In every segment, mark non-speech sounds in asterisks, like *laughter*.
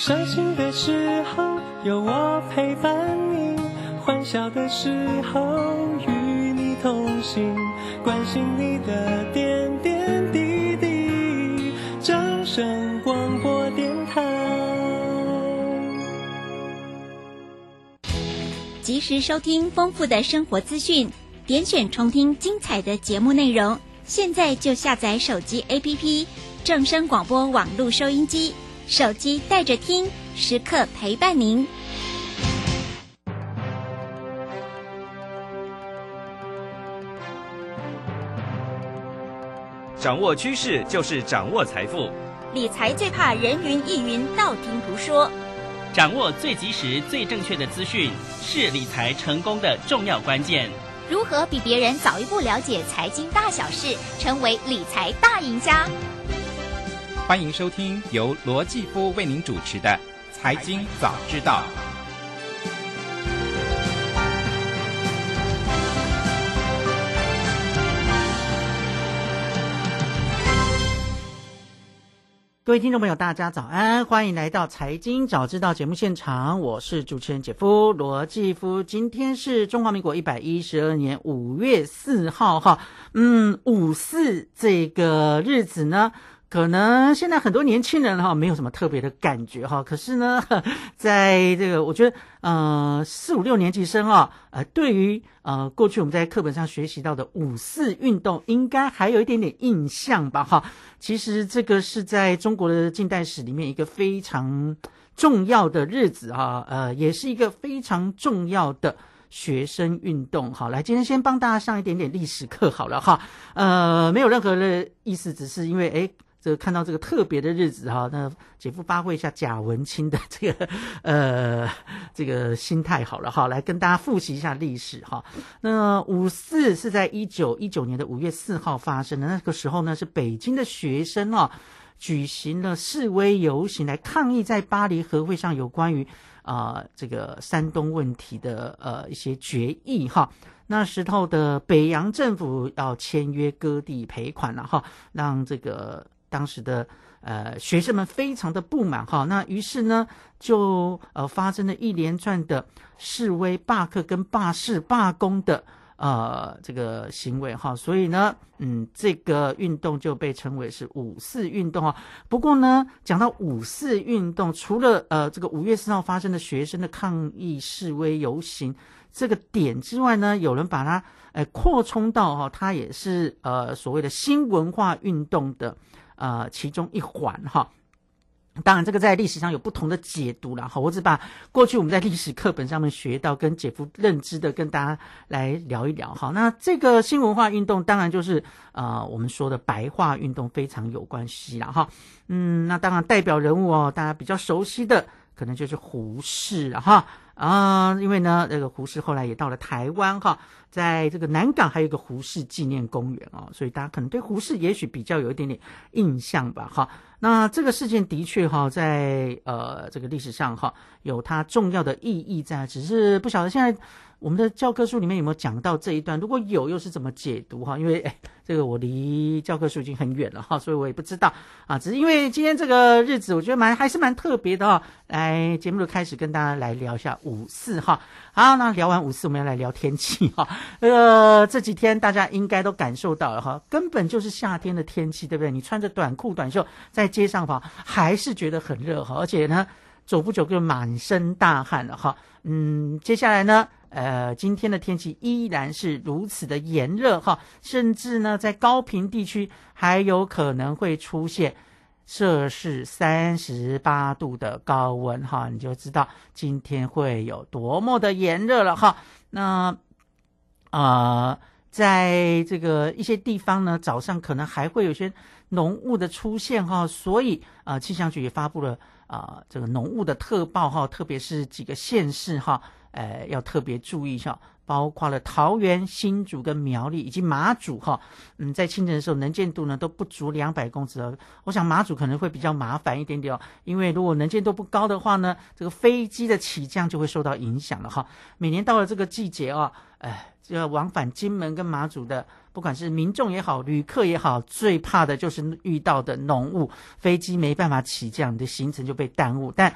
伤心的时候有我陪伴你，欢笑的时候与你同行，关心你的点点滴滴。掌声广播电台。及时收听丰富的生活资讯，点选重听精彩的节目内容。现在就下载手机 APP 正声广播网络收音机。手机带着听，时刻陪伴您。掌握趋势就是掌握财富，理财最怕人云亦云、道听途说。掌握最及时、最正确的资讯，是理财成功的重要关键。如何比别人早一步了解财经大小事，成为理财大赢家？欢迎收听由罗继夫为您主持的《财经早知道》。各位听众朋友，大家早安，欢迎来到《财经早知道》节目现场，我是主持人姐夫罗继夫。今天是中华民国一百一十二年五月四号，哈，嗯，五四这个日子呢。可能现在很多年轻人哈没有什么特别的感觉哈，可是呢，*laughs* 在这个我觉得，呃，四五六年级生啊，呃，对于呃过去我们在课本上学习到的五四运动，应该还有一点点印象吧哈。其实这个是在中国的近代史里面一个非常重要的日子哈，呃，也是一个非常重要的学生运动。好，来今天先帮大家上一点点历史课好了哈，呃，没有任何的意思，只是因为哎。这个看到这个特别的日子哈，那姐夫发挥一下贾文清的这个呃这个心态好了哈，来跟大家复习一下历史哈。那五四是在一九一九年的五月四号发生的，那个时候呢是北京的学生啊举行了示威游行来抗议在巴黎和会上有关于啊这个山东问题的呃一些决议哈。那时候的北洋政府要签约割地赔款了哈，让这个。当时的呃学生们非常的不满哈，那于是呢就呃发生了一连串的示威、罢课跟罢市、罢工的呃这个行为哈，所以呢嗯这个运动就被称为是五四运动啊。不过呢讲到五四运动，除了呃这个五月四号发生的学生的抗议示威游行这个点之外呢，有人把它呃扩充到哈，它也是呃所谓的新文化运动的。呃，其中一环哈，当然这个在历史上有不同的解读了哈。我只把过去我们在历史课本上面学到跟姐夫认知的跟大家来聊一聊哈。那这个新文化运动当然就是呃我们说的白话运动非常有关系了哈。嗯，那当然代表人物哦，大家比较熟悉的可能就是胡适哈。啊，因为呢，这个胡适后来也到了台湾哈，在这个南港还有一个胡适纪念公园哦，所以大家可能对胡适也许比较有一点点印象吧哈。那这个事件的确哈，在呃这个历史上哈有它重要的意义在，只是不晓得现在。我们的教科书里面有没有讲到这一段？如果有，又是怎么解读哈？因为 *laughs* 这个我离教科书已经很远了哈，所以我也不知道啊。只是因为今天这个日子，我觉得蛮还是蛮特别的哈。来，节目的开始跟大家来聊一下五四哈。好，那聊完五四，我们要来聊天气哈。呃，这几天大家应该都感受到了哈，根本就是夏天的天气，对不对？你穿着短裤短袖在街上跑，还是觉得很热哈。而且呢，走不久就满身大汗了哈。嗯，接下来呢？呃，今天的天气依然是如此的炎热哈，甚至呢，在高平地区还有可能会出现摄氏三十八度的高温哈，你就知道今天会有多么的炎热了哈。那啊，在这个一些地方呢，早上可能还会有些浓雾的出现哈，所以啊，气象局也发布了啊这个浓雾的特报哈，特别是几个县市哈。呃，要特别注意一下，包括了桃园、新竹跟苗栗以及马祖哈，嗯，在清晨的时候能见度呢都不足两百公尺哦。我想马祖可能会比较麻烦一点点哦，因为如果能见度不高的话呢，这个飞机的起降就会受到影响了哈。每年到了这个季节啊，哎，这个往返金门跟马祖的，不管是民众也好，旅客也好，最怕的就是遇到的浓雾，飞机没办法起降，你的行程就被耽误。但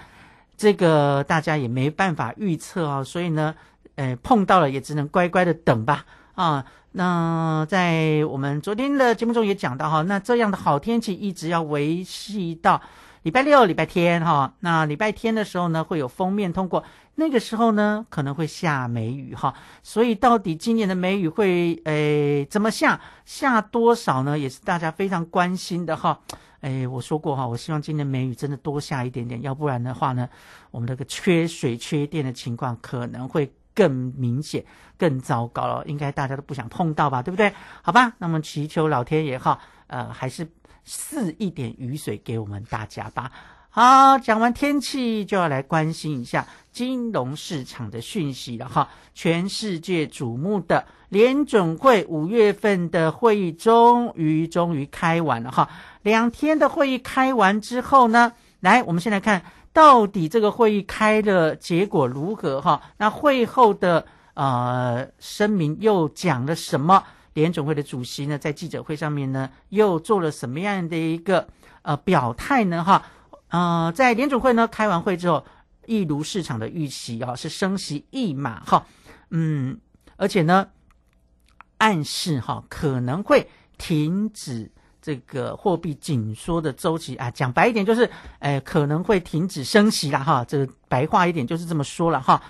这个大家也没办法预测啊，所以呢，呃，碰到了也只能乖乖的等吧啊。那在我们昨天的节目中也讲到哈，那这样的好天气一直要维系到礼拜六、礼拜天哈。那礼拜天的时候呢，会有封面通过，那个时候呢可能会下梅雨哈。所以到底今年的梅雨会诶怎么下，下多少呢？也是大家非常关心的哈。诶，我说过哈，我希望今年梅雨真的多下一点点，要不然的话呢，我们这个缺水、缺电的情况可能会。更明显、更糟糕了，应该大家都不想碰到吧，对不对？好吧，那么祈求老天爷哈，呃，还是赐一点雨水给我们大家吧。好，讲完天气，就要来关心一下金融市场的讯息了哈。全世界瞩目的联准会五月份的会议终于终于开完了哈。两天的会议开完之后呢，来，我们先来看。到底这个会议开的结果如何？哈，那会后的呃声明又讲了什么？联总会的主席呢，在记者会上面呢，又做了什么样的一个呃表态呢？哈，呃，在联总会呢开完会之后，一如市场的预期啊，是升息一码哈，嗯，而且呢，暗示哈可能会停止。这个货币紧缩的周期啊，讲白一点就是，哎，可能会停止升息了哈。这个白话一点就是这么说了哈。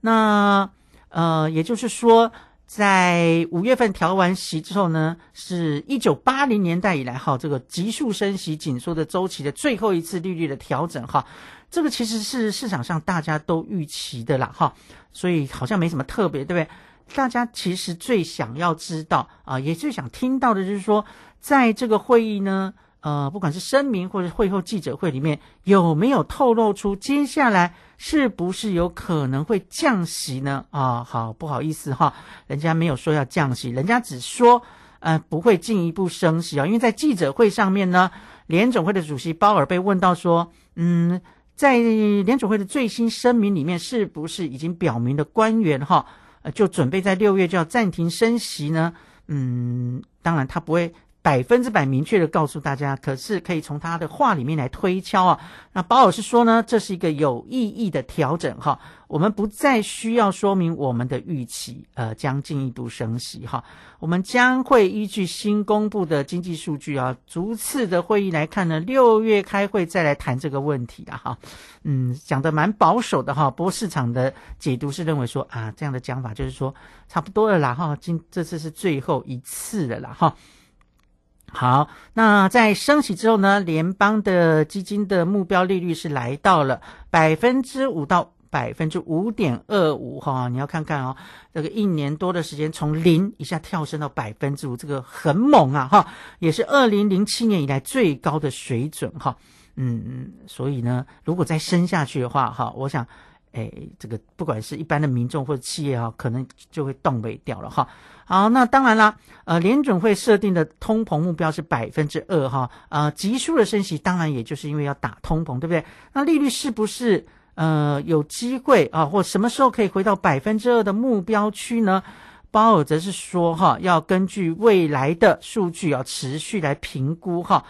那呃，也就是说，在五月份调完息之后呢，是一九八零年代以来哈，这个急速升息紧缩的周期的最后一次利率的调整哈。这个其实是市场上大家都预期的啦哈，所以好像没什么特别，对不对？大家其实最想要知道啊，也最想听到的就是说。在这个会议呢，呃，不管是声明或者会后记者会里面，有没有透露出接下来是不是有可能会降息呢？啊，好，不好意思哈，人家没有说要降息，人家只说呃不会进一步升息啊。因为在记者会上面呢，联总会的主席鲍尔被问到说，嗯，在联总会的最新声明里面，是不是已经表明的官员哈，就准备在六月就要暂停升息呢？嗯，当然他不会。百分之百明确的告诉大家，可是可以从他的话里面来推敲啊。那保尔是说呢，这是一个有意义的调整哈，我们不再需要说明我们的预期，呃，将进一步升息哈。我们将会依据新公布的经济数据啊，逐次的会议来看呢，六月开会再来谈这个问题的哈。嗯，讲的蛮保守的哈，不过市场的解读是认为说啊，这样的讲法就是说差不多了啦哈，今这次是最后一次了啦哈。好，那在升息之后呢？联邦的基金的目标利率是来到了百分之五到百分之五点二五哈。你要看看哦，这个一年多的时间，从零一下跳升到百分之五，这个很猛啊哈，也是二零零七年以来最高的水准哈。嗯嗯，所以呢，如果再升下去的话哈，我想。哎，这个不管是一般的民众或者企业哈，可能就会动尾掉了哈。好，那当然啦，呃，联准会设定的通膨目标是百分之二哈，呃，急速的升息，当然也就是因为要打通膨，对不对？那利率是不是呃有机会啊，或什么时候可以回到百分之二的目标区呢？鲍尔则是说哈，要根据未来的数据要持续来评估哈。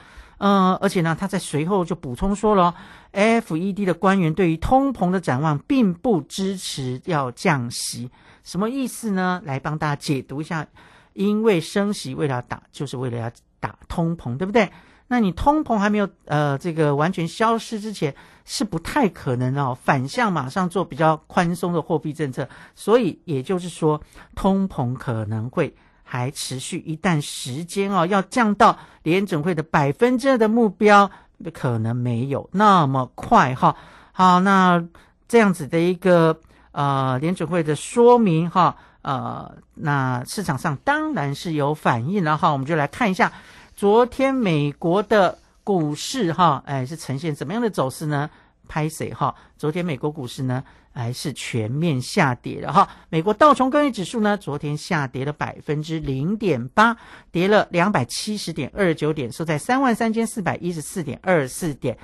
嗯，而且呢，他在随后就补充说了，FED 的官员对于通膨的展望并不支持要降息，什么意思呢？来帮大家解读一下，因为升息为了打，就是为了要打通膨，对不对？那你通膨还没有呃这个完全消失之前，是不太可能哦反向马上做比较宽松的货币政策，所以也就是说，通膨可能会。还持续一段时间哦，要降到联准会的百分之二的目标，可能没有那么快哈。好，那这样子的一个呃联准会的说明哈，呃，那市场上当然是有反应了哈。我们就来看一下昨天美国的股市哈，哎，是呈现怎么样的走势呢？拍谁哈？昨天美国股市呢？还是全面下跌的哈。美国道琼工业指数呢，昨天下跌了百分之零点八，跌了两百七十点二九点，收在三万三千四百一十四点二四点。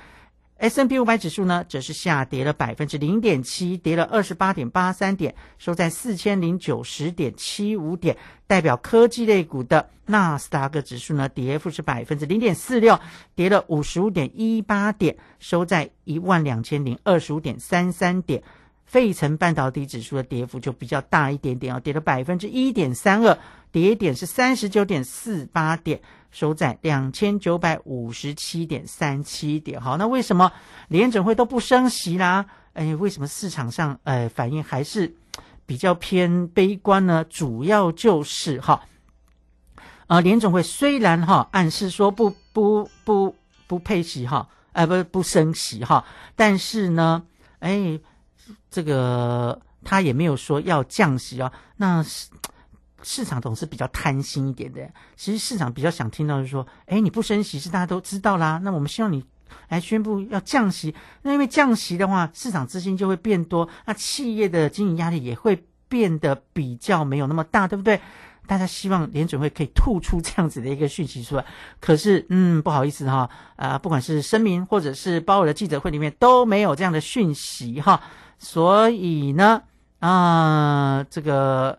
S N P 五百指数呢，则是下跌了百分之零点七，跌了二十八点八三点，收在四千零九十点七五点。代表科技类股的纳斯达克指数呢，跌幅是百分之零点四六，跌了五十五点一八点，收在一万两千零二十五点三三点。费城半导体指数的跌幅就比较大一点点哦，跌了百分之一点三二，跌点是三十九点四八点，收在两千九百五十七点三七点。好，那为什么联准会都不升息啦？哎，为什么市场上呃反应还是比较偏悲观呢？主要就是哈，啊，联准会虽然哈暗示说不不不不配息哈，呃不不升息哈，但是呢，哎。这个他也没有说要降息哦，那市市场总是比较贪心一点的。其实市场比较想听到就是说，哎，你不升息是大家都知道啦，那我们希望你来宣布要降息。那因为降息的话，市场资金就会变多，那企业的经营压力也会变得比较没有那么大，对不对？大家希望联准会可以吐出这样子的一个讯息出来，可是，嗯，不好意思哈，啊，不管是声明或者是鲍尔的记者会里面都没有这样的讯息哈。所以呢，啊，这个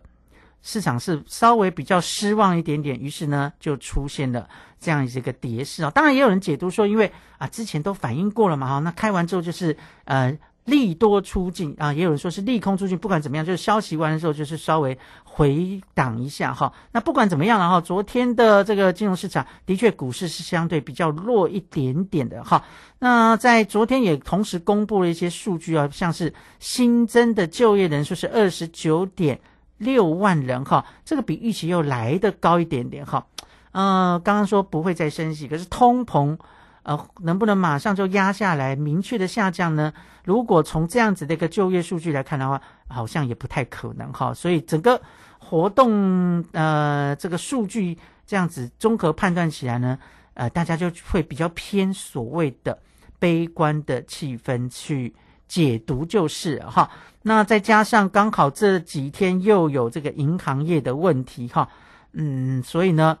市场是稍微比较失望一点点，于是呢，就出现了这样一个跌势啊。当然，也有人解读说，因为啊，之前都反映过了嘛，哈，那开完之后就是呃。利多出尽啊，也有人说是利空出尽。不管怎么样，就是消息完的时候，就是稍微回档一下哈。那不管怎么样了哈，昨天的这个金融市场的确股市是相对比较弱一点点的哈。那在昨天也同时公布了一些数据啊，像是新增的就业人数是二十九点六万人哈，这个比预期又来的高一点点哈。呃，刚刚说不会再升息，可是通膨。呃，能不能马上就压下来，明确的下降呢？如果从这样子的一个就业数据来看的话，好像也不太可能哈。所以整个活动呃这个数据这样子综合判断起来呢，呃，大家就会比较偏所谓的悲观的气氛去解读就是哈。那再加上刚好这几天又有这个银行业的问题哈，嗯，所以呢。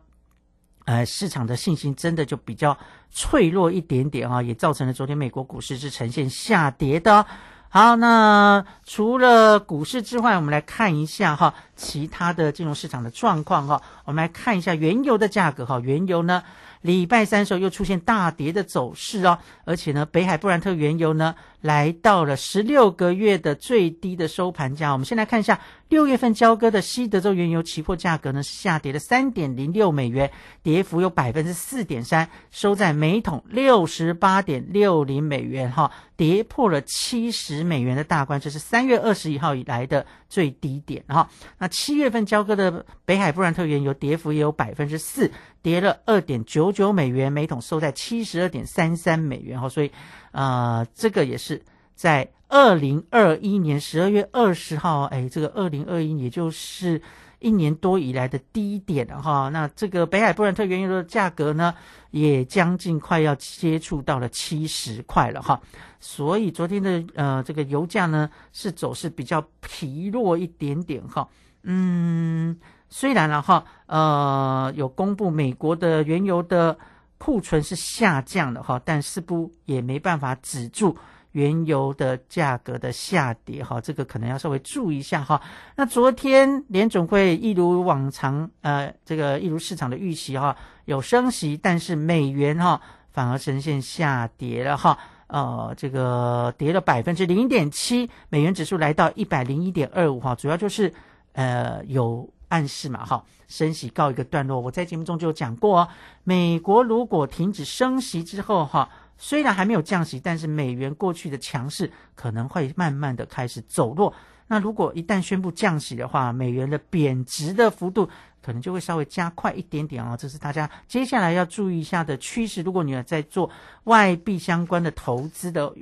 呃，市场的信心真的就比较脆弱一点点哈，也造成了昨天美国股市是呈现下跌的。好，那除了股市之外，我们来看一下哈，其他的金融市场的状况哈。我们来看一下原油的价格哈，原油呢？礼拜三时候又出现大跌的走势哦，而且呢，北海布兰特原油呢来到了十六个月的最低的收盘价。我们先来看一下六月份交割的西德州原油期货价格呢是下跌了三点零六美元，跌幅有百分之四点三，收在每桶六十八点六零美元哈，跌破了七十美元的大关，这是三月二十一号以来的最低点哈。那七月份交割的北海布兰特原油跌幅也有百分之四。跌了二点九九美元每桶，收在七十二点三三美元哈，所以，呃，这个也是在二零二一年十二月二十号，哎，这个二零二一也就是一年多以来的低点了哈。那这个北海布兰特原油的价格呢，也将近快要接触到了七十块了哈。所以昨天的呃这个油价呢是走势比较疲弱一点点哈，嗯。虽然了哈，呃，有公布美国的原油的库存是下降的哈，但是不也没办法止住原油的价格的下跌哈，这个可能要稍微注意一下哈。那昨天联总会一如往常，呃，这个一如市场的预期哈，有升息，但是美元哈反而呈现下跌了哈，呃，这个跌了百分之零点七，美元指数来到一百零一点二五哈，主要就是呃有。暗示嘛，哈，升息告一个段落。我在节目中就讲过，美国如果停止升息之后，哈，虽然还没有降息，但是美元过去的强势可能会慢慢的开始走弱。那如果一旦宣布降息的话，美元的贬值的幅度可能就会稍微加快一点点哦。这是大家接下来要注意一下的趋势。如果你在做外币相关的投资的。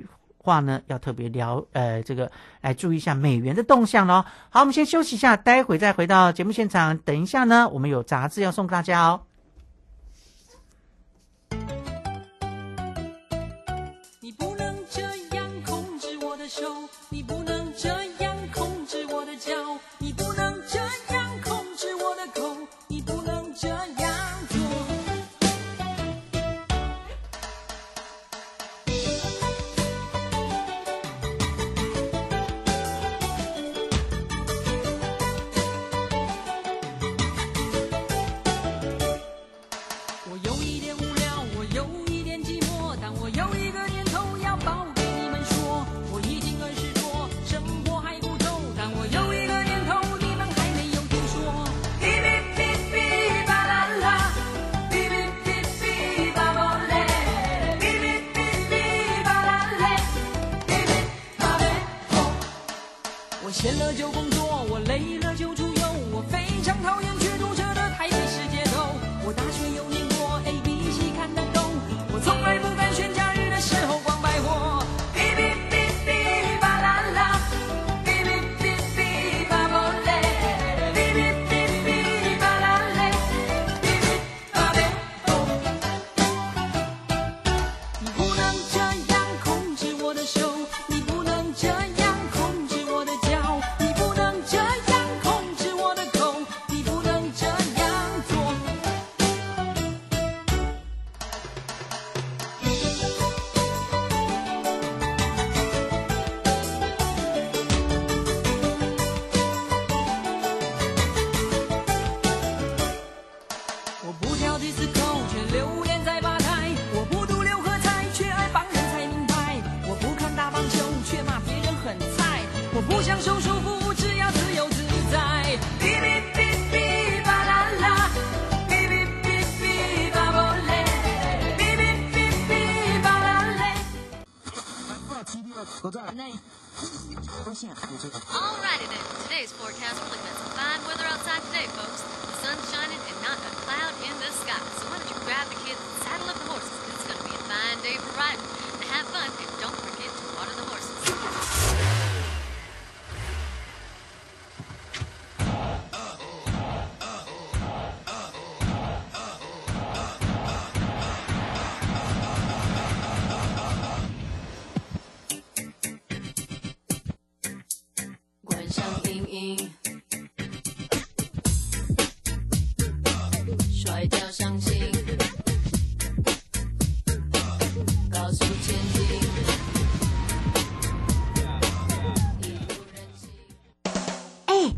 话呢，要特别聊，呃，这个来注意一下美元的动向喽。好，我们先休息一下，待会再回到节目现场。等一下呢，我们有杂志要送给大家哦。Alrighty then. Today's forecast looking at some fine weather outside today, folks. The sun's shining and not a cloud in the sky. So why don't you grab the kids and saddle up the horses? It's gonna be a fine day for riding. And have fun and don't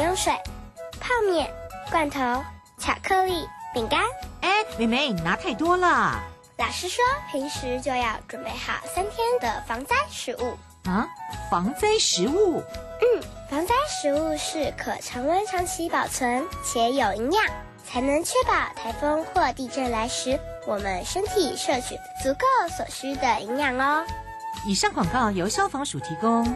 饮用水、泡面、罐头、巧克力、饼干。哎，妹妹，你拿太多了。老师说，平时就要准备好三天的防灾食物。啊，防灾食物？嗯，防灾食物是可常温长期保存且有营养，才能确保台风或地震来时，我们身体摄取足够所需的营养哦。以上广告由消防署提供。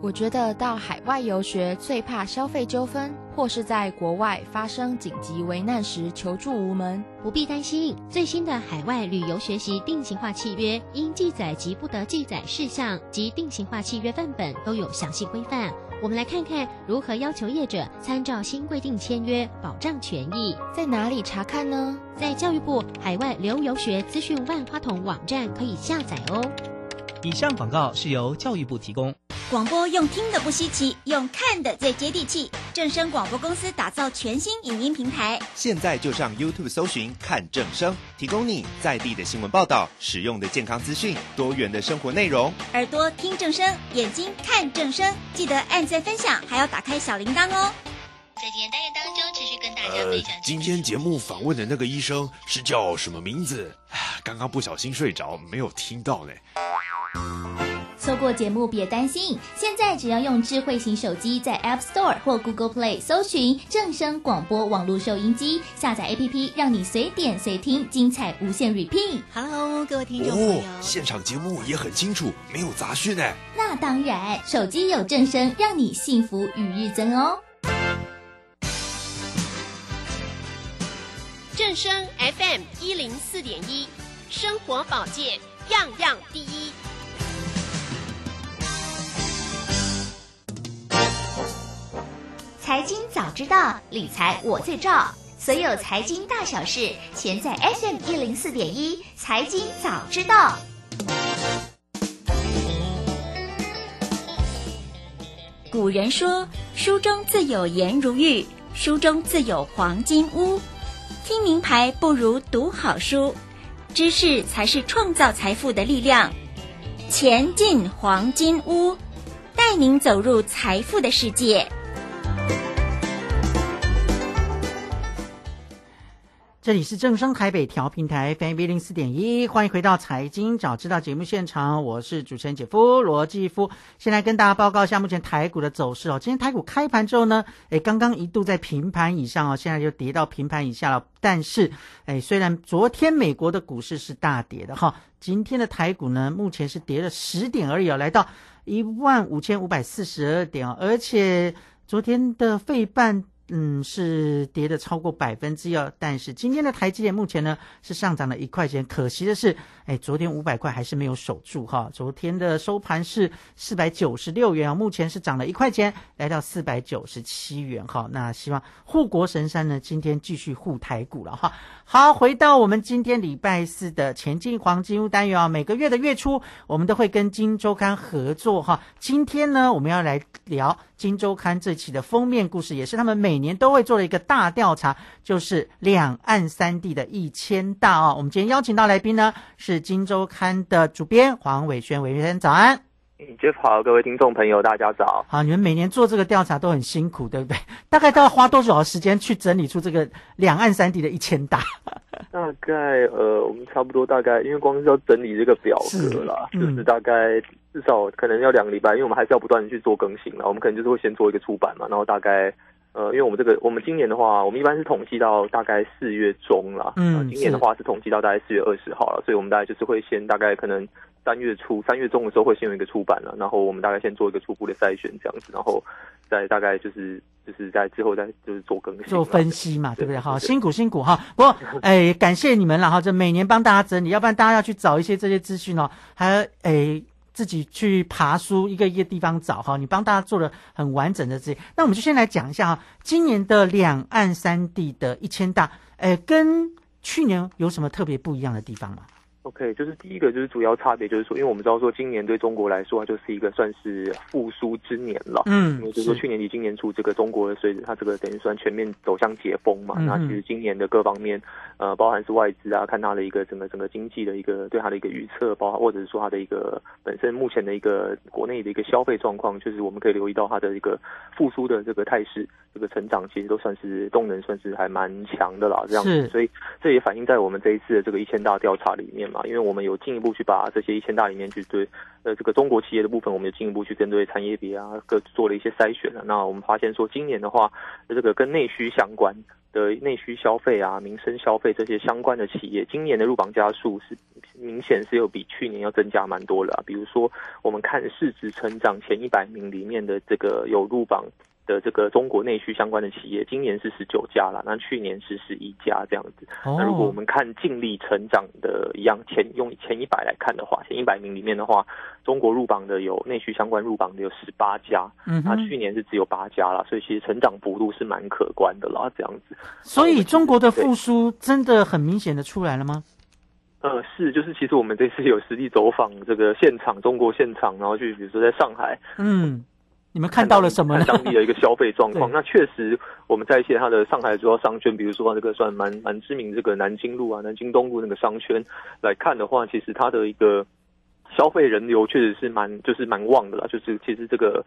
我觉得到海外游学最怕消费纠纷，或是在国外发生紧急危难时求助无门。不必担心，最新的海外旅游学习定型化契约，应记载及不得记载事项及定型化契约范本都有详细规范。我们来看看如何要求业者参照新规定签约，保障权益。在哪里查看呢？在教育部海外留游学资讯万花筒网站可以下载哦。以上广告是由教育部提供。广播用听的不稀奇，用看的最接地气。正声广播公司打造全新影音平台，现在就上 YouTube 搜寻看正声，提供你在地的新闻报道、实用的健康资讯、多元的生活内容。耳朵听正声，眼睛看正声，记得按赞分享，还要打开小铃铛哦。在今天单元当中，持续跟大家呃分享。，今天节目访问的那个医生是叫什么名字？唉刚刚不小心睡着，没有听到呢。错过节目别担心，现在只要用智慧型手机在 App Store 或 Google Play 搜寻正声广播网络收音机，下载 APP，让你随点随听，精彩无限 repeat。Hello，各位听众朋友，哦，现场节目也很清楚，没有杂讯呢。那当然，手机有正声，让你幸福与日增哦。正声 FM 一零四点一，生活保健样样第一。财经早知道，理财我最照。所有财经大小事，全在 FM 一零四点一。财经早知道。古人说：“书中自有颜如玉，书中自有黄金屋。”听名牌不如读好书，知识才是创造财富的力量。钱进黄金屋，带您走入财富的世界。这里是正声台北调频台 FM 一零四点一，欢迎回到财经早知道节目现场，我是主持人姐夫罗继夫。先来跟大家报告一下目前台股的走势哦。今天台股开盘之后呢，诶，刚刚一度在平盘以上哦，现在就跌到平盘以下了。但是，诶，虽然昨天美国的股市是大跌的哈，今天的台股呢，目前是跌了十点而已哦，来到一万五千五百四十二点哦，而且昨天的费半。嗯，是跌的超过百分之二，但是今天的台积电目前呢是上涨了一块钱。可惜的是，哎，昨天五百块还是没有守住哈。昨天的收盘是四百九十六元啊，目前是涨了一块钱，来到四百九十七元哈。那希望护国神山呢今天继续护台股了哈。好，回到我们今天礼拜四的前进黄金屋单元啊，每个月的月初我们都会跟金周刊合作哈。今天呢，我们要来聊金周刊这期的封面故事，也是他们每每年都会做的一个大调查，就是两岸三地的一千大哦。我们今天邀请到来宾呢，是《金周刊》的主编黄伟轩，伟轩早安。Jeff 好，各位听众朋友，大家早。好，你们每年做这个调查都很辛苦，对不对？大概都要花多少时间去整理出这个两岸三地的一千大？大概呃，我们差不多大概，因为光是要整理这个表格啦，就是大概至少可能要两个礼拜，因为我们还是要不断的去做更新了。我们可能就是会先做一个出版嘛，然后大概。呃，因为我们这个，我们今年的话，我们一般是统计到大概四月中啦。嗯，今年的话是统计到大概四月二十号了，所以我们大概就是会先大概可能三月初、三月中的时候会先有一个出版了，然后我们大概先做一个初步的筛选这样子，然后再大概就是就是在之后再就是做更新、做分析嘛，对不对？好，辛苦辛苦哈。不过 *laughs* 哎，感谢你们了哈，这每年帮大家整理，要不然大家要去找一些这些资讯哦，还哎。自己去爬书，一个一个地方找哈，你帮大家做了很完整的这些，那我们就先来讲一下哈，今年的两岸三地的一千大，哎，跟去年有什么特别不一样的地方吗？OK，就是第一个就是主要差别就是说，因为我们知道说今年对中国来说它就是一个算是复苏之年了，嗯，因为就是说去年底今年初这个中国随着它这个等于算全面走向解封嘛，那其实今年的各方面，呃，包含是外资啊，看它的一个整个整个经济的一个对它的一个预测，包含或者是说它的一个本身目前的一个国内的一个消费状况，就是我们可以留意到它的一个复苏的这个态势，这个成长其实都算是动能算是还蛮强的啦，这样子，所以这也反映在我们这一次的这个一千大调查里面嘛。因为我们有进一步去把这些一千大里面去对呃这个中国企业的部分，我们有进一步去针对产业别啊各做了一些筛选了。那我们发现说，今年的话，这个跟内需相关的内需消费啊、民生消费这些相关的企业，今年的入榜家数是明显是有比去年要增加蛮多了。比如说，我们看市值成长前一百名里面的这个有入榜。的这个中国内需相关的企业，今年是十九家了，那去年是十一家这样子。那如果我们看净利成长的一样，前用前一百来看的话，前一百名里面的话，中国入榜的有内需相关入榜的有十八家，嗯，那去年是只有八家了，所以其实成长幅度是蛮可观的啦，这样子。所以中国的复苏真的很明显的出来了吗？呃，是，就是其实我们这次有实地走访这个现场，中国现场，然后去比如说在上海，嗯。你们看到了什么？当地的一个消费状况。*laughs* 那确实，我们在一些它的上海主要商圈，比如说这个算蛮蛮知名这个南京路啊、南京东路那个商圈来看的话，其实它的一个消费人流确实是蛮就是蛮旺的啦。*laughs* 就是其实这个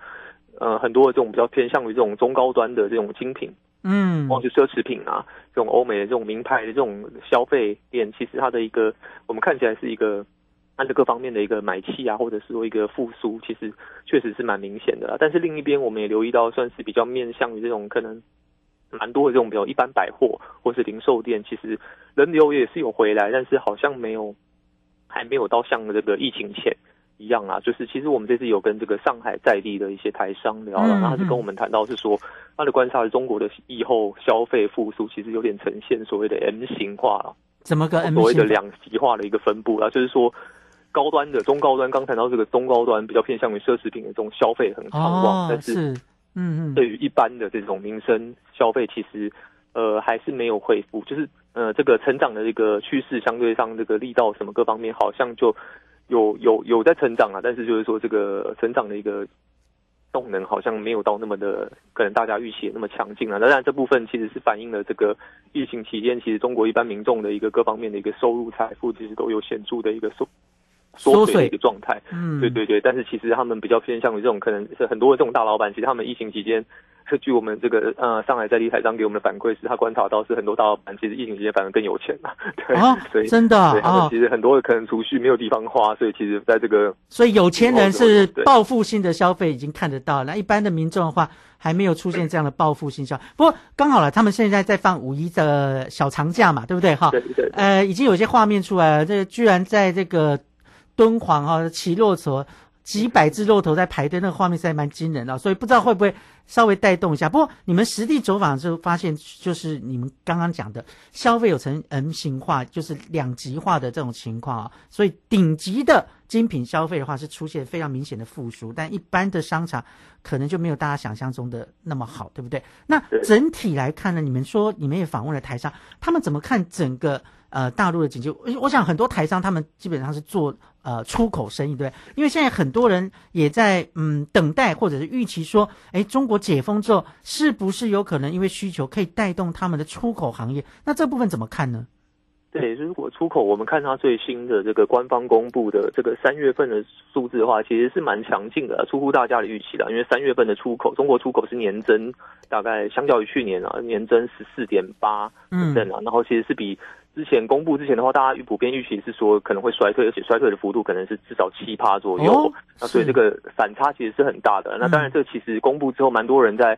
呃很多的这种比较偏向于这种中高端的这种精品，嗯，或是奢侈品啊，这种欧美的这种名牌的这种消费店，其实它的一个我们看起来是一个。按照各方面的一个买气啊，或者是说一个复苏，其实确实是蛮明显的啦。但是另一边，我们也留意到，算是比较面向于这种可能蛮多的这种比较一般百货或是零售店，其实人流也是有回来，但是好像没有还没有到像这个疫情前一样啊。就是其实我们这次有跟这个上海在地的一些台商聊了，他就跟我们谈到是说，他的观察是中国的疫后消费复苏其实有点呈现所谓的 M 型化了，怎么个 M 所谓的两极化的一个分布啊？就是说。高端的、中高端，刚谈到这个中高端比较偏向于奢侈品的这种消费很畅旺，但是，嗯嗯，对于一般的这种民生消费，其实呃还是没有恢复，就是呃这个成长的这个趋势相对上这个力道什么各方面好像就有有有在成长啊，但是就是说这个成长的一个动能好像没有到那么的可能大家预期那么强劲了。当然这部分其实是反映了这个疫情期间，其实中国一般民众的一个各方面的一个收入财富其实都有显著的一个收。缩水的一个状态。嗯，对对对，但是其实他们比较偏向于这种，可能是很多的这种大老板，其实他们疫情期间。据我们这个呃上海在地台上给我们的反馈是，他观察到是很多大老板其实疫情期间反而更有钱了，对，所以真的他们，其实很多可能储蓄没有地方花，所以其实在这个，所以有钱人是报复性的消费已经看得到，那一般的民众的话还没有出现这样的报复性消。不过刚好了，他们现在在放五一的小长假嘛，对不对？哈，对对，呃，已经有些画面出来了，这居然在这个敦煌啊骑骆驼。几百只骆驼在排队，那个画面实在蛮惊人的，所以不知道会不会稍微带动一下。不过你们实地走访之后发现，就是你们刚刚讲的消费有成 M 型化，就是两极化的这种情况啊。所以顶级的精品消费的话是出现非常明显的复苏，但一般的商场可能就没有大家想象中的那么好，对不对？那整体来看呢，你们说你们也访问了台商，他们怎么看整个？呃，大陆的经济，我想很多台商他们基本上是做呃出口生意，对，因为现在很多人也在嗯等待或者是预期说，哎，中国解封之后是不是有可能因为需求可以带动他们的出口行业？那这部分怎么看呢？对，如果出口，我们看它最新的这个官方公布的这个三月份的数字的话，其实是蛮强劲的，出乎大家的预期的。因为三月份的出口，中国出口是年增，大概相较于去年啊，年增十四点八啊，然后其实是比。之前公布之前的话，大家普遍预期是说可能会衰退，而且衰退的幅度可能是至少七趴左右。那所以这个反差其实是很大的。那当然，这其实公布之后，蛮多人在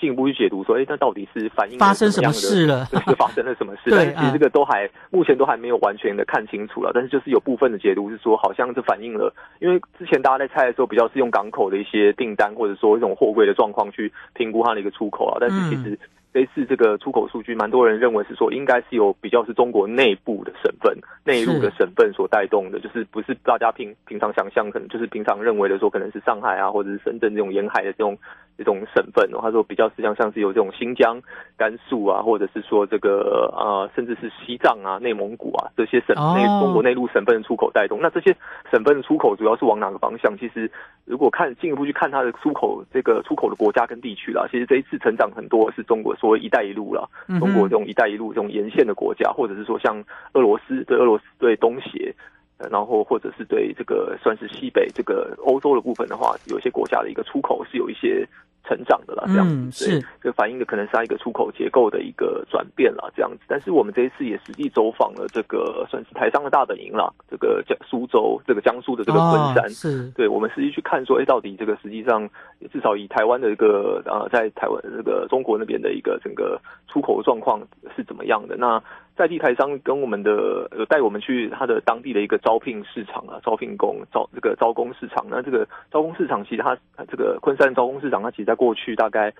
进一步去解读说，哎，那到底是反映发生什么事了？*laughs* 是发生了什么事？*laughs* 但其实这个都还目前都还没有完全的看清楚了。但是就是有部分的解读是说，好像是反映了，因为之前大家在猜的时候，比较是用港口的一些订单，或者说一种货柜的状况去评估它的一个出口啊。但是其实。这次这个出口数据，蛮多人认为是说，应该是有比较是中国内部的省份、内陆的省份所带动的，就是不是大家平平常想象，可能就是平常认为的说，可能是上海啊，或者是深圳这种沿海的这种这种省份。他说比较实际上像是有这种新疆、甘肃啊，或者是说这个呃，甚至是西藏啊、内蒙古啊这些省内中国内陆省份的出口带动。那这些省份的出口主要是往哪个方向？其实如果看进一步去看它的出口这个出口的国家跟地区啦，其实这一次成长很多是中国。所谓“一带一路”了，中国这种“一带一路”这种沿线的国家，或者是说像俄罗斯对俄罗斯对东协，然后或者是对这个算是西北这个欧洲的部分的话，有些国家的一个出口是有一些。成长的啦，这样子是，这反映的可能是它一个出口结构的一个转变了，这样子。但是我们这一次也实际走访了这个算是台商的大本营了，这个江苏州，这个江苏的这个昆山，是对我们实际去看说，哎，到底这个实际上至少以台湾的一个呃，在台湾这个中国那边的一个整个出口状况是怎么样的？那。在地台商跟我们的呃带我们去他的当地的一个招聘市场啊，招聘工招这个招工市场。那这个招工市场其实它这个昆山招工市场，它其实在过去大概。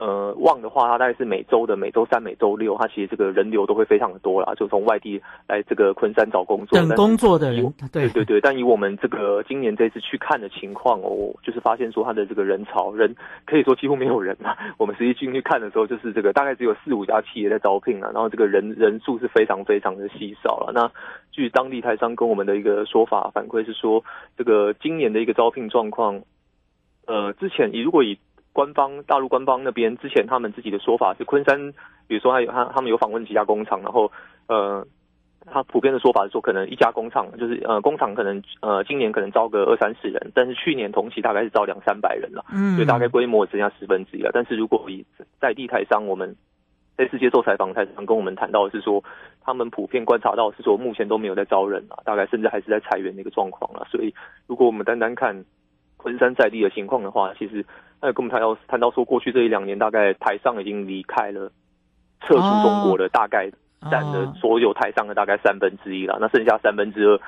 呃，旺的话，它大概是每周的每周三、每周六，它其实这个人流都会非常的多啦，就从外地来这个昆山找工作。等工作的人，对对对。但以我们这个今年这次去看的情况哦，就是发现说它的这个人潮人可以说几乎没有人啊。*laughs* 我们实际进去看的时候，就是这个大概只有四五家企业在招聘啊，然后这个人人数是非常非常的稀少了。那据当地台商跟我们的一个说法反馈是说，这个今年的一个招聘状况，呃，之前你如果以官方大陆官方那边之前他们自己的说法是昆山，比如说他有他他们有访问几家工厂，然后呃，他普遍的说法是说可能一家工厂就是呃工厂可能呃今年可能招个二三十人，但是去年同期大概是招两三百人了，嗯，所以大概规模只剩下十分之一了。但是如果以在地台商，我们这次接受采访台商跟我们谈到的是说，他们普遍观察到是说目前都没有在招人啊，大概甚至还是在裁员的一个状况了。所以如果我们单单看。昆山在地的情况的话，其实那跟我们谈到谈到说，过去这一两年大概台商已经离开了，撤出中国的大概占了所有台商的大概三分之一了，那剩下三分之二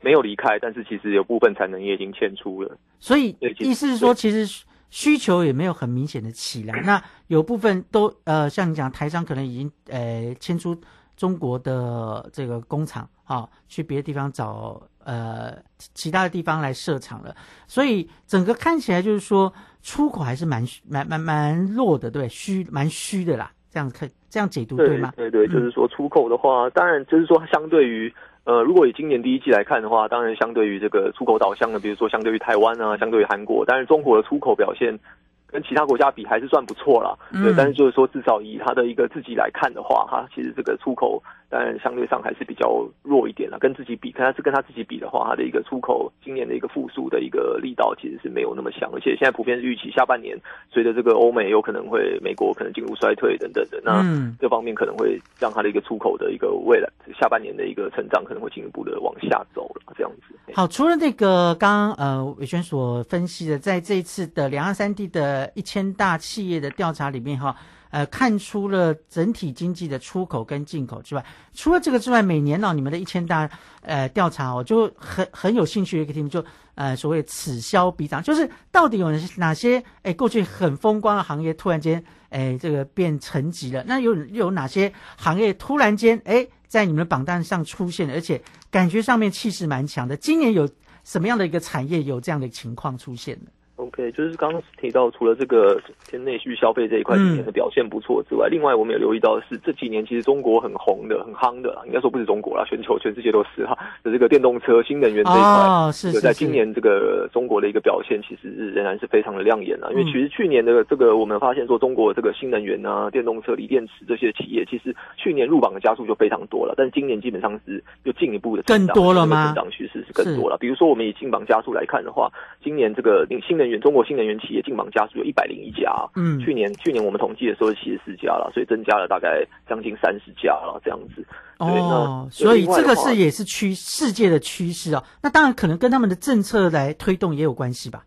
没有离开，但是其实有部分产能也已经迁出了。所以意思是说，其实需求也没有很明显的起来，那有部分都呃，像你讲台商可能已经呃迁出中国的这个工厂啊，去别的地方找。呃，其他的地方来设厂了，所以整个看起来就是说出口还是蛮蛮蛮蛮弱的，对，虚蛮虚的啦。这样子看，这样解读对吗？对对，就是说出口的话，当然就是说相对于呃，如果以今年第一季来看的话，当然相对于这个出口导向的，比如说相对于台湾啊，相对于韩国，但是中国的出口表现。跟其他国家比还是算不错了，对。但是就是说，至少以它的一个自己来看的话，哈，其实这个出口当然相对上还是比较弱一点了。跟自己比，看他是跟他自己比的话，他的一个出口今年的一个复苏的一个力道其实是没有那么强，而且现在普遍是预期下半年随着这个欧美有可能会美国可能进入衰退等等的，那这方面可能会让它的一个出口的一个未来下半年的一个成长可能会进一步的往下走了，这样子。好，除了那个刚呃伟轩所分析的，在这一次的两岸三地的一千大企业的调查里面哈。呃，看出了整体经济的出口跟进口之外，除了这个之外，每年呢，你们的一千大呃调查，我就很很有兴趣一个题目，就呃所谓此消彼长，就是到底有哪些哎过去很风光的行业，突然间哎这个变沉寂了？那有有哪些行业突然间哎在你们的榜单上出现，而且感觉上面气势蛮强的？今年有什么样的一个产业有这样的情况出现呢？OK，就是刚刚提到，除了这个偏内需消费这一块今年的表现不错之外，另外我们也留意到的是，这几年其实中国很红的、很夯的，应该说不是中国啦，全球全世界都是哈。的这个电动车、新能源这一块，是在今年这个中国的一个表现，其实是仍然是非常的亮眼啊。因为其实去年的这个我们发现说，中国这个新能源啊、电动车、锂电池这些企业，其实去年入榜的加速就非常多了，但是今年基本上是又进一步的更多了吗？增长趋势是更多了。比如说，我们以进榜加速来看的话，今年这个新能源、中国新能源。企业进榜家数有一百零一家，嗯，去年去年我们统计的时候是七十四家了，所以增加了大概将近三十家了，这样子。哦，所以这个是也是趋世界的趋势啊。那当然可能跟他们的政策来推动也有关系吧。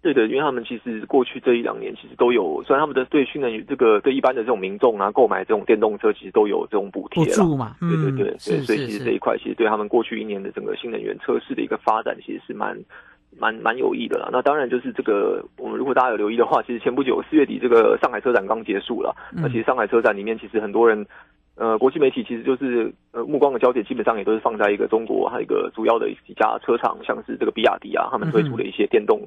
对的，因为他们其实过去这一两年其实都有，虽然他们的对新能源这个对一般的这种民众啊购买这种电动车，其实都有这种补贴助嘛。对对对，所以其实这一块其实对他们过去一年的整个新能源测试的一个发展，其实是蛮。蛮蛮有益的啦。那当然就是这个，我们如果大家有留意的话，其实前不久四月底这个上海车展刚结束了。那其实上海车展里面，其实很多人，呃，国际媒体其实就是呃目光的焦点，基本上也都是放在一个中国，还有一个主要的几家车厂，像是这个比亚迪啊，他们推出的一些电动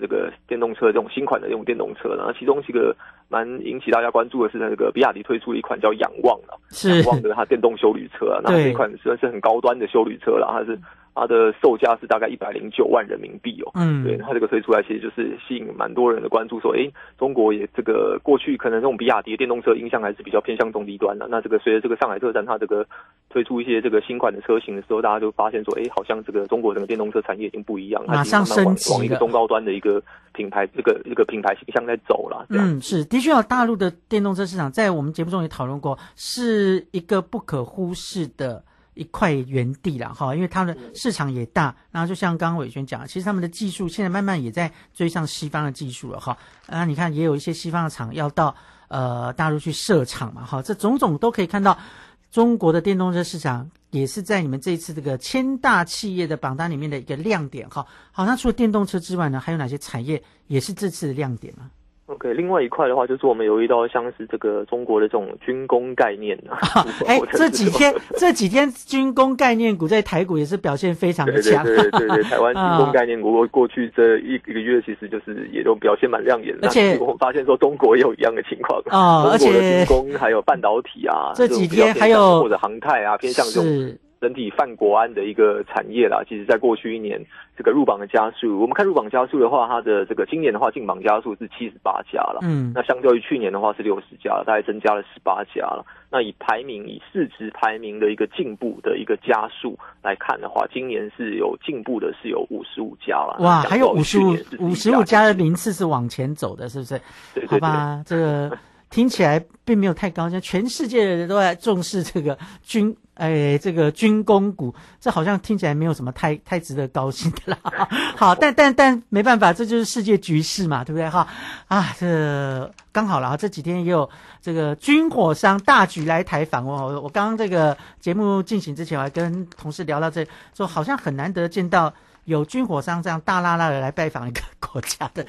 这个电动车这种新款的这种电动车。然后其中一个蛮引起大家关注的是，那个比亚迪推出了一款叫仰望的，仰望的它电动修旅车啊，那这一款算是很高端的修旅车了，它是。它的售价是大概一百零九万人民币哦，嗯，对，它这个推出来其实就是吸引蛮多人的关注，说，哎，中国也这个过去可能这种比亚迪电动车印象还是比较偏向中低端的，那这个随着这个上海车展它这个推出一些这个新款的车型的时候，大家就发现说，哎，好像这个中国整个电动车产业已经不一样，马上升级往一个中高端的一个品牌，这个这个品牌形象在走了。嗯，是，的确，大陆的电动车市场在我们节目中也讨论过，是一个不可忽视的。一块原地了哈，因为它的市场也大，然后就像刚刚伟轩讲，其实他们的技术现在慢慢也在追上西方的技术了哈。啊，你看也有一些西方的厂要到呃大陆去设厂嘛哈，这种种都可以看到中国的电动车市场也是在你们这一次这个千大企业的榜单里面的一个亮点哈。好，那除了电动车之外呢，还有哪些产业也是这次的亮点呢？OK，另外一块的话，就是我们有遇到像是这个中国的这种军工概念啊。*laughs* 哎，这几天这几天军工概念股在台股也是表现非常的强。对对对对，台湾军工概念股过去这一一个月其实就是也都表现蛮亮眼的。而且我们发现说中国也有一样的情况啊，而且军工还有半导体啊，这几天还有或者航太啊，偏向这种。整体泛国安的一个产业啦，其实在过去一年这个入榜的加速，我们看入榜加速的话，它的这个今年的话进榜加速是七十八家了，嗯，那相较于去年的话是六十家了，大概增加了十八家了。那以排名以市值排名的一个进步的一个加速来看的话，今年是有进步的，是有五十五家了。哇，还有五十五五十五家的名次是往前走的，是不是？对对对。好吧，这个。*laughs* 听起来并没有太高，像全世界的人都在重视这个军，*laughs* 哎，这个军工股，这好像听起来没有什么太太值得高兴的啦。*laughs* 好，但但但没办法，这就是世界局势嘛，对不对哈？啊，这刚好了啊，这几天也有这个军火商大举来台访哦。我刚刚这个节目进行之前，我还跟同事聊到这，说好像很难得见到有军火商这样大拉拉的来拜访一个国家的。